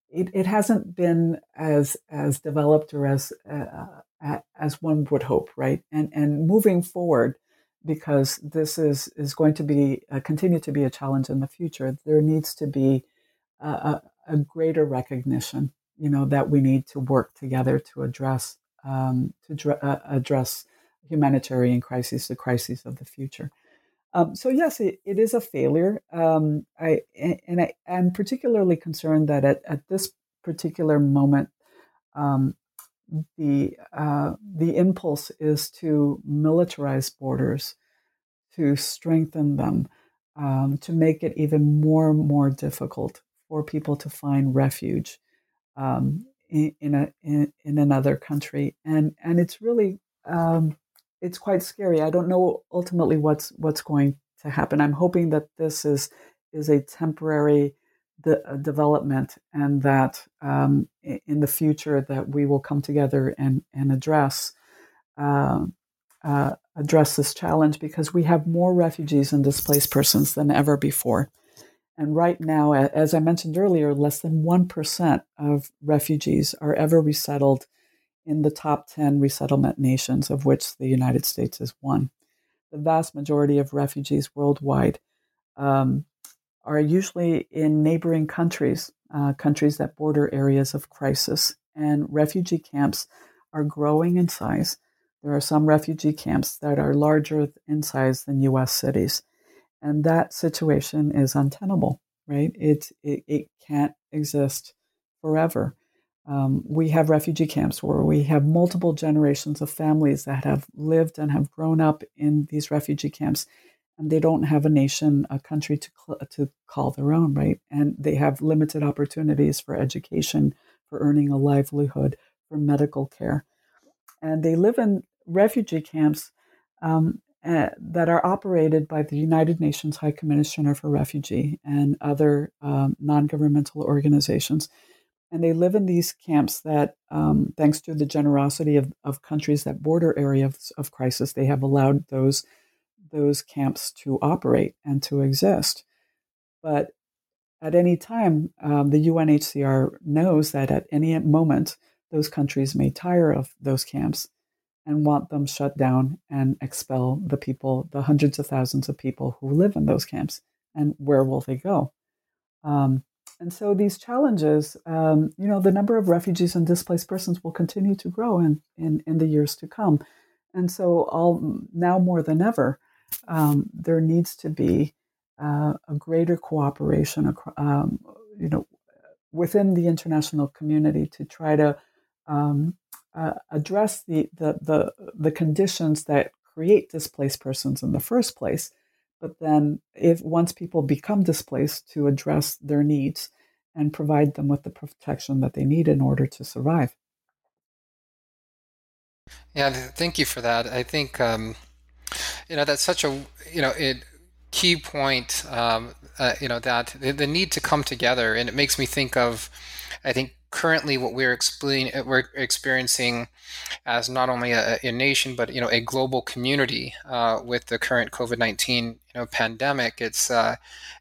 Speaker 2: it, it, hasn't been as as developed or as uh, uh as one would hope, right? And and moving forward, because this is is going to be uh, continue to be a challenge in the future. There needs to be a, a, greater recognition, you know, that we need to work together to address um, to dr- uh, address humanitarian crises, the crises of the future. Um, so yes, it, it is a failure. Um, I and I am particularly concerned that at, at this particular moment, um, the uh, the impulse is to militarize borders, to strengthen them, um, to make it even more and more difficult for people to find refuge um, in, a in, in, another country, and and it's really um, it's quite scary. I don't know ultimately what's what's going to happen. I'm hoping that this is is a temporary uh, development and that um, in the future that we will come together and, and address uh, uh, address this challenge because we have more refugees and displaced persons than ever before. And right now, as I mentioned earlier, less than 1% of refugees are ever resettled in the top 10 resettlement nations, of which the United States is one. The vast majority of refugees worldwide um, are usually in neighboring countries, uh, countries that border areas of crisis. And refugee camps are growing in size. There are some refugee camps that are larger in size than US cities. And that situation is untenable, right? It, it, it can't exist forever. Um, we have refugee camps where we have multiple generations of families that have lived and have grown up in these refugee camps and they don't have a nation, a country to cl- to call their own, right? And they have limited opportunities for education, for earning a livelihood, for medical care, and they live in refugee camps um, uh, that are operated by the United Nations High Commissioner for Refugee and other um, non-governmental organizations. And they live in these camps that, um, thanks to the generosity of, of countries that border areas of crisis, they have allowed those those camps to operate and to exist. But at any time, um, the UNHCR knows that at any moment, those countries may tire of those camps and want them shut down and expel the people, the hundreds of thousands of people who live in those camps. And where will they go? Um, and so these challenges, um, you know, the number of refugees and displaced persons will continue to grow in, in, in the years to come. And so, all now more than ever, um, there needs to be uh, a greater cooperation, um, you know, within the international community to try to um, uh, address the, the, the the conditions that create displaced persons in the first place. But then, if once people become displaced, to address their needs and provide them with the protection that they need in order to survive.
Speaker 1: Yeah, thank you for that. I think um, you know that's such a you know it key point. Um, uh, you know that the, the, need to come together, and it makes me think of, I think currently what we're explaining we're experiencing as not only a, a, nation but you know a global community uh, with the current COVID-19 you know pandemic. It's uh,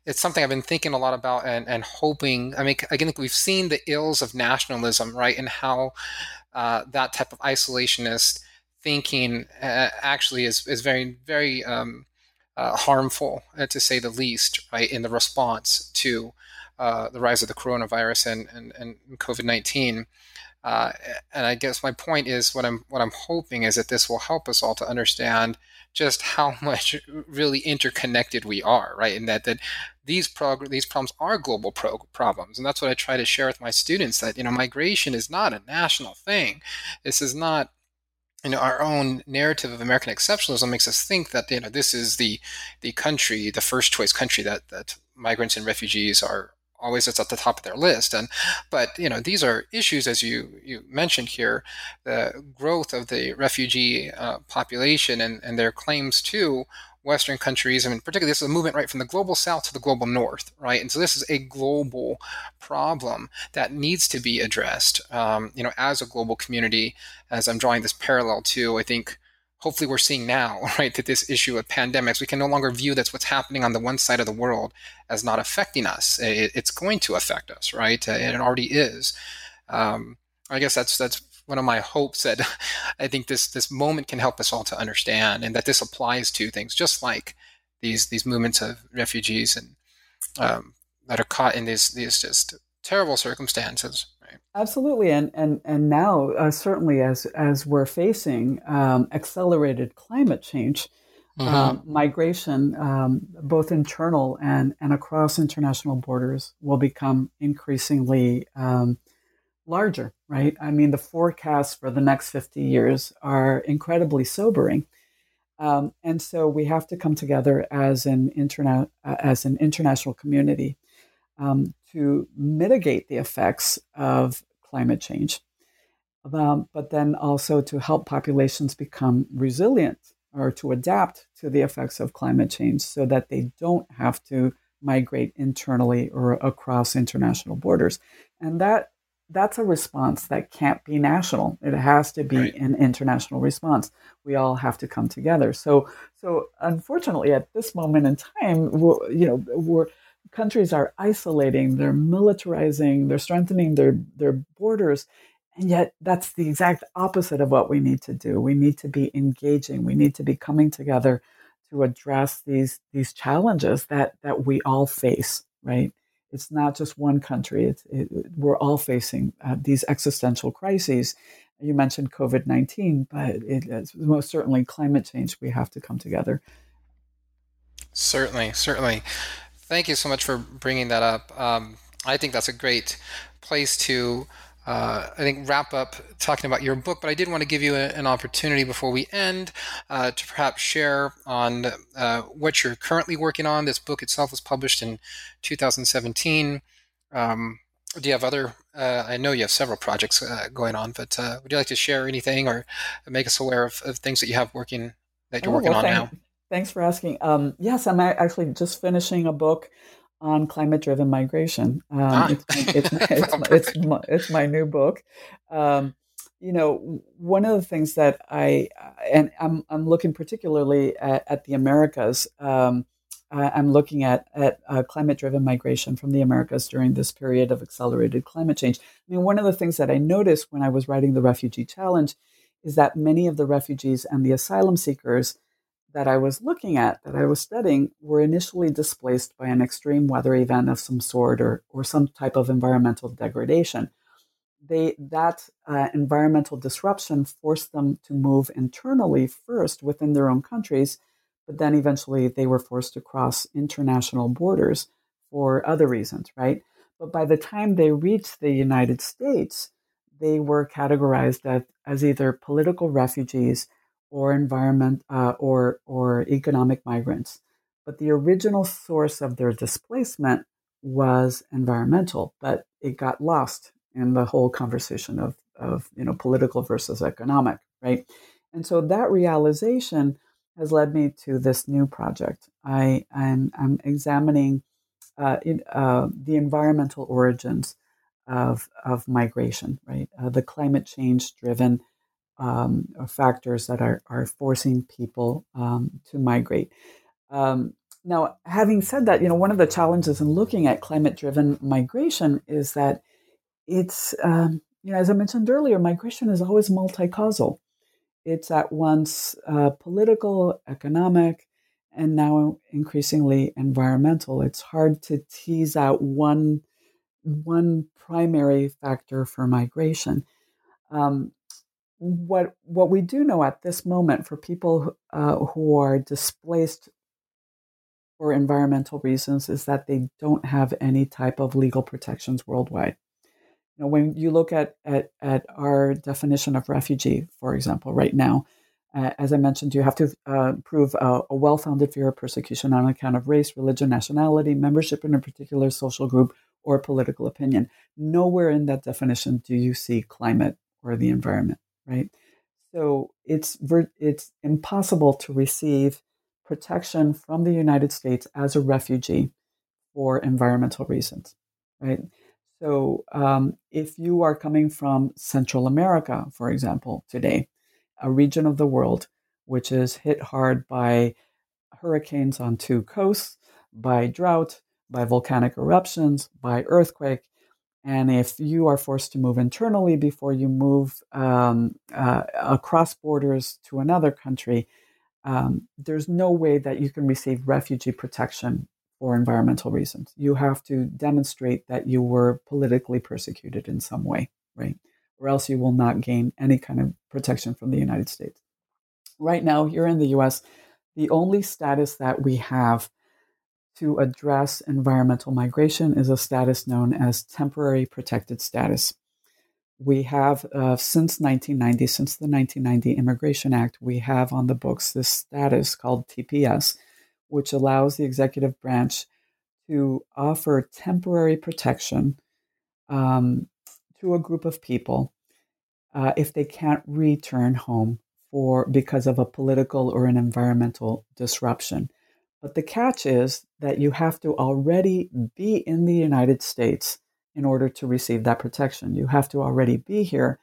Speaker 1: it's something I've been thinking a lot about and, and hoping I mean again we've seen the ills of nationalism right and how uh, that type of isolationist thinking uh, actually is, is very, very um, uh, harmful, uh, to say the least, right, in the response to uh, the rise of the coronavirus and, and, and COVID 19. Uh, and I guess my point is what I'm what I'm hoping is that this will help us all to understand just how much really interconnected we are, right? And that that these prog- these problems are global pro- problems, and that's what I try to share with my students. That you know, migration is not a national thing. This is not you know our own narrative of American exceptionalism makes us think that you know this is the the country, the first choice country that that migrants and refugees are always it's at the top of their list. And but you know these are issues as you you mentioned here, the growth of the refugee uh, population and and their claims to Western countries. I mean, particularly this is a movement right from the global south to the global north, right? And so this is a global problem that needs to be addressed, um, you know, as a global community. As I'm drawing this parallel to, I think hopefully we're seeing now, right, that this issue of pandemics, we can no longer view that's what's happening on the one side of the world as not affecting us. It, it's going to affect us, right? And it already is. Um, I guess that's that's one of my hopes that I think this this moment can help us all to understand, and that this applies to things just like these these movements of refugees and um, that are caught in these these just terrible circumstances.
Speaker 2: Absolutely, and and and now uh, certainly as as we're facing um, accelerated climate change. Mm-hmm. Um, migration, um, both internal and, and across international borders, will become increasingly um, larger, right? I mean, the forecasts for the next 50 years are incredibly sobering. Um, and so we have to come together as an, interna- uh, as an international community um, to mitigate the effects of climate change, um, but then also to help populations become resilient or to adapt to the effects of climate change so that they don't have to migrate internally or across international borders. And that that's a response that can't be national. It has to be right. an international response. We all have to come together. So, so unfortunately, at this moment in time, you know, we're countries are isolating, they're militarizing, they're strengthening their their borders, and yet that's the exact opposite of what we need to do. We need to be engaging. We need to be coming together to address these these challenges that that we all face. Right it's not just one country. It, we're all facing uh, these existential crises. You mentioned COVID 19, but it's most certainly climate change. We have to come together.
Speaker 1: Certainly, certainly. Thank you so much for bringing that up. Um, I think that's a great place to uh, I think, wrap up talking about your book, but I did want to give you a, an opportunity before we end uh, to perhaps share on uh, what you're currently working on. This book itself was published in 2017. Um, do you have other? Uh, I know you have several projects uh, going on, but uh, would you like to share anything or make us aware of, of things that you have working that you're oh, working well, on now?
Speaker 2: Thanks for asking. Um, yes, I'm actually just finishing a book on climate driven migration. Um, ah. it's, it's, it's, it's, my, it's, my, new book. Um, you know, one of the things that I, and I'm, I'm looking particularly at, at the Americas. Um, I'm looking at, at uh, climate driven migration from the Americas during this period of accelerated climate change. I mean, one of the things that I noticed when I was writing the Refugee Challenge is that many of the refugees and the asylum seekers that I was looking at, that I was studying, were initially displaced by an extreme weather event of some sort or, or some type of environmental degradation. They, that uh, environmental disruption forced them to move internally first within their own countries, but then eventually they were forced to cross international borders for other reasons, right? But by the time they reached the United States, they were categorized as, as either political refugees or environment uh, or or economic migrants. But the original source of their displacement was environmental, but it got lost in the whole conversation of of you know political versus economic, right? And so that realization has led me to this new project. I am I'm examining uh, in, uh, the environmental origins of of migration, right? Uh, the climate change driven um, factors that are, are forcing people um, to migrate. Um, now, having said that, you know, one of the challenges in looking at climate driven migration is that it's, um, you know, as I mentioned earlier, migration is always multi causal. It's at once uh, political, economic, and now increasingly environmental. It's hard to tease out one one primary factor for migration. Um, what what we do know at this moment for people uh, who are displaced for environmental reasons is that they don't have any type of legal protections worldwide. You know, when you look at at, at our definition of refugee, for example, right now, uh, as I mentioned, you have to uh, prove a, a well-founded fear of persecution on account of race, religion, nationality, membership in a particular social group, or political opinion. Nowhere in that definition do you see climate or the environment right? So it's it's impossible to receive protection from the United States as a refugee for environmental reasons, right? So um, if you are coming from Central America, for example, today, a region of the world which is hit hard by hurricanes on two coasts, by drought, by volcanic eruptions, by earthquake, and if you are forced to move internally before you move um, uh, across borders to another country, um, there's no way that you can receive refugee protection for environmental reasons. You have to demonstrate that you were politically persecuted in some way, right? Or else you will not gain any kind of protection from the United States. Right now, here in the US, the only status that we have to address environmental migration is a status known as temporary protected status. We have, uh, since 1990, since the 1990 Immigration Act, we have on the books this status called TPS, which allows the executive branch to offer temporary protection um, to a group of people uh, if they can't return home for because of a political or an environmental disruption. But the catch is that you have to already be in the United States in order to receive that protection. You have to already be here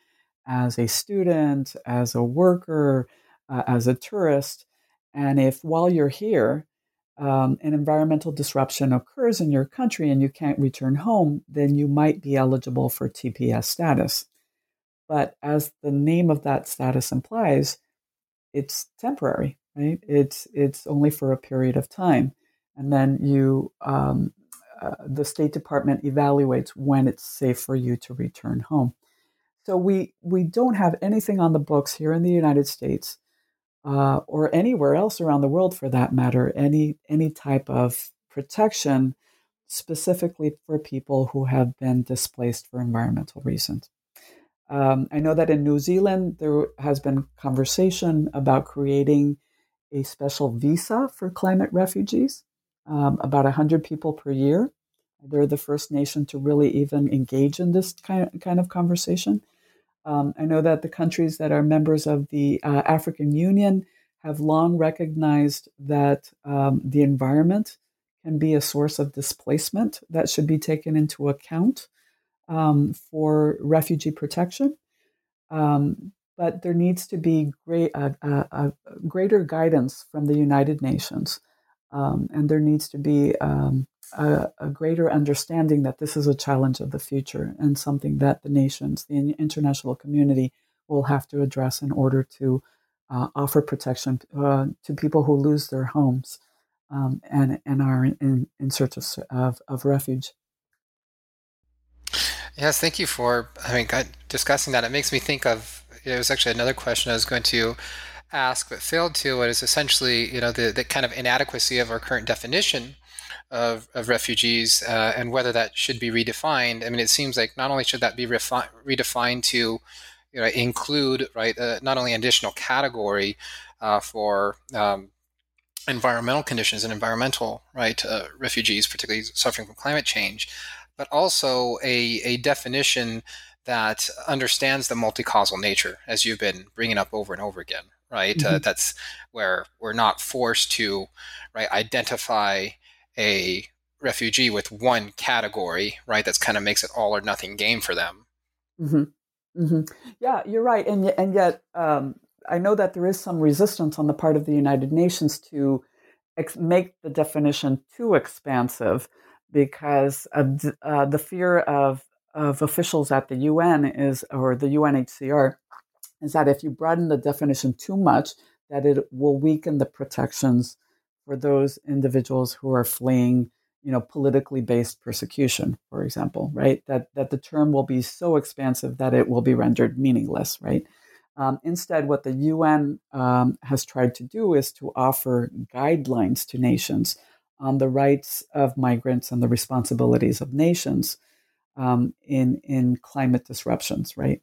Speaker 2: as a student, as a worker, uh, as a tourist. And if while you're here, um, an environmental disruption occurs in your country and you can't return home, then you might be eligible for TPS status. But as the name of that status implies, it's temporary right? It's it's only for a period of time, and then you um, uh, the State Department evaluates when it's safe for you to return home. So we we don't have anything on the books here in the United States uh, or anywhere else around the world, for that matter, any any type of protection specifically for people who have been displaced for environmental reasons. Um, I know that in New Zealand, there has been conversation about creating a special visa for climate refugees, um, about 100 people per year. They're the first nation to really even engage in this kind of, kind of conversation. Um, I know that the countries that are members of the uh, African Union have long recognized that um, the environment can be a source of displacement that should be taken into account um, for refugee protection. Um, but there needs to be great, uh, uh, greater guidance from the United Nations. Um, and there needs to be um, a, a, greater understanding that this is a challenge of the future and something that the nations, the international community, will have to address in order to uh, offer protection uh, to people who lose their homes um, and, and are in, in search of, of, of refuge.
Speaker 1: Yes, thank you for I mean discussing that. It makes me think of it was actually another question I was going to ask but failed to. It is essentially you know the the kind of inadequacy of our current definition of, of refugees uh, and whether that should be redefined. I mean, it seems like not only should that be refi- redefined to you know include right uh, not only additional category uh, for um, environmental conditions and environmental right uh, refugees, particularly suffering from climate change, but also a, a definition that understands the multi-causal nature, as you've been bringing up over and over again, right? Uh, mm-hmm. Uh, that's where we're not forced to, right, identify a refugee with one category, right? That's kind of makes it all or nothing game for them.
Speaker 2: Mm-hmm. Mm-hmm. Yeah, you're right, and and yet um, I know that there is some resistance on the part of the United Nations to ex- make the definition too expansive because uh, the fear of of officials at the UN is or the UNHCR is that if you broaden the definition too much, that it will weaken the protections for those individuals who are fleeing, you know, politically based persecution, for example, right? That that the term will be so expansive that it will be rendered meaningless, right? Um, instead, what the UN um, has tried to do is to offer guidelines to nations on the rights of migrants and the responsibilities of nations um, in in climate disruptions, right?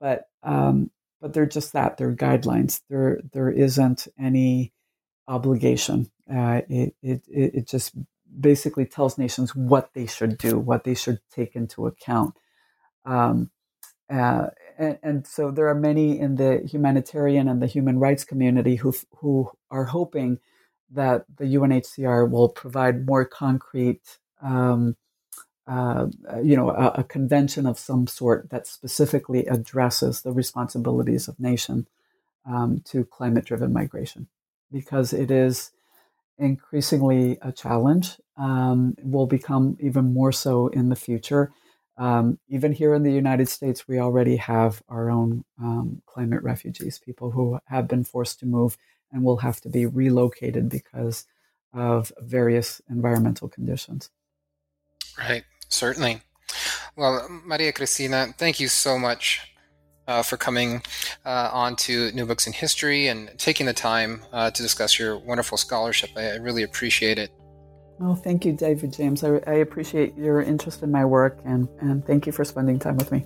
Speaker 2: But um, but they're just that they're guidelines. There there isn't any obligation. Uh, it, it it just basically tells nations what they should do, what they should take into account. Um, uh, and, and, so there are many in the humanitarian and the human rights community who who are hoping that the UNHCR will provide more concrete, um, uh, you know, a, a, convention of some sort that specifically addresses the responsibilities of nation um, to climate-driven migration, because it is increasingly a challenge. Um, will become even more so in the future. Um, even here in the United States, we already have our own um, climate refugees, people who have been forced to move and will have to be relocated because of various environmental conditions.
Speaker 1: Right, certainly. Well, Maria Cristina, thank you so much uh, for coming uh, on to New Books in History and taking the time uh, to discuss your wonderful scholarship. I, I, really appreciate it.
Speaker 2: Oh, thank you, David James. I, I appreciate your interest in my work and, and thank you for spending time with me.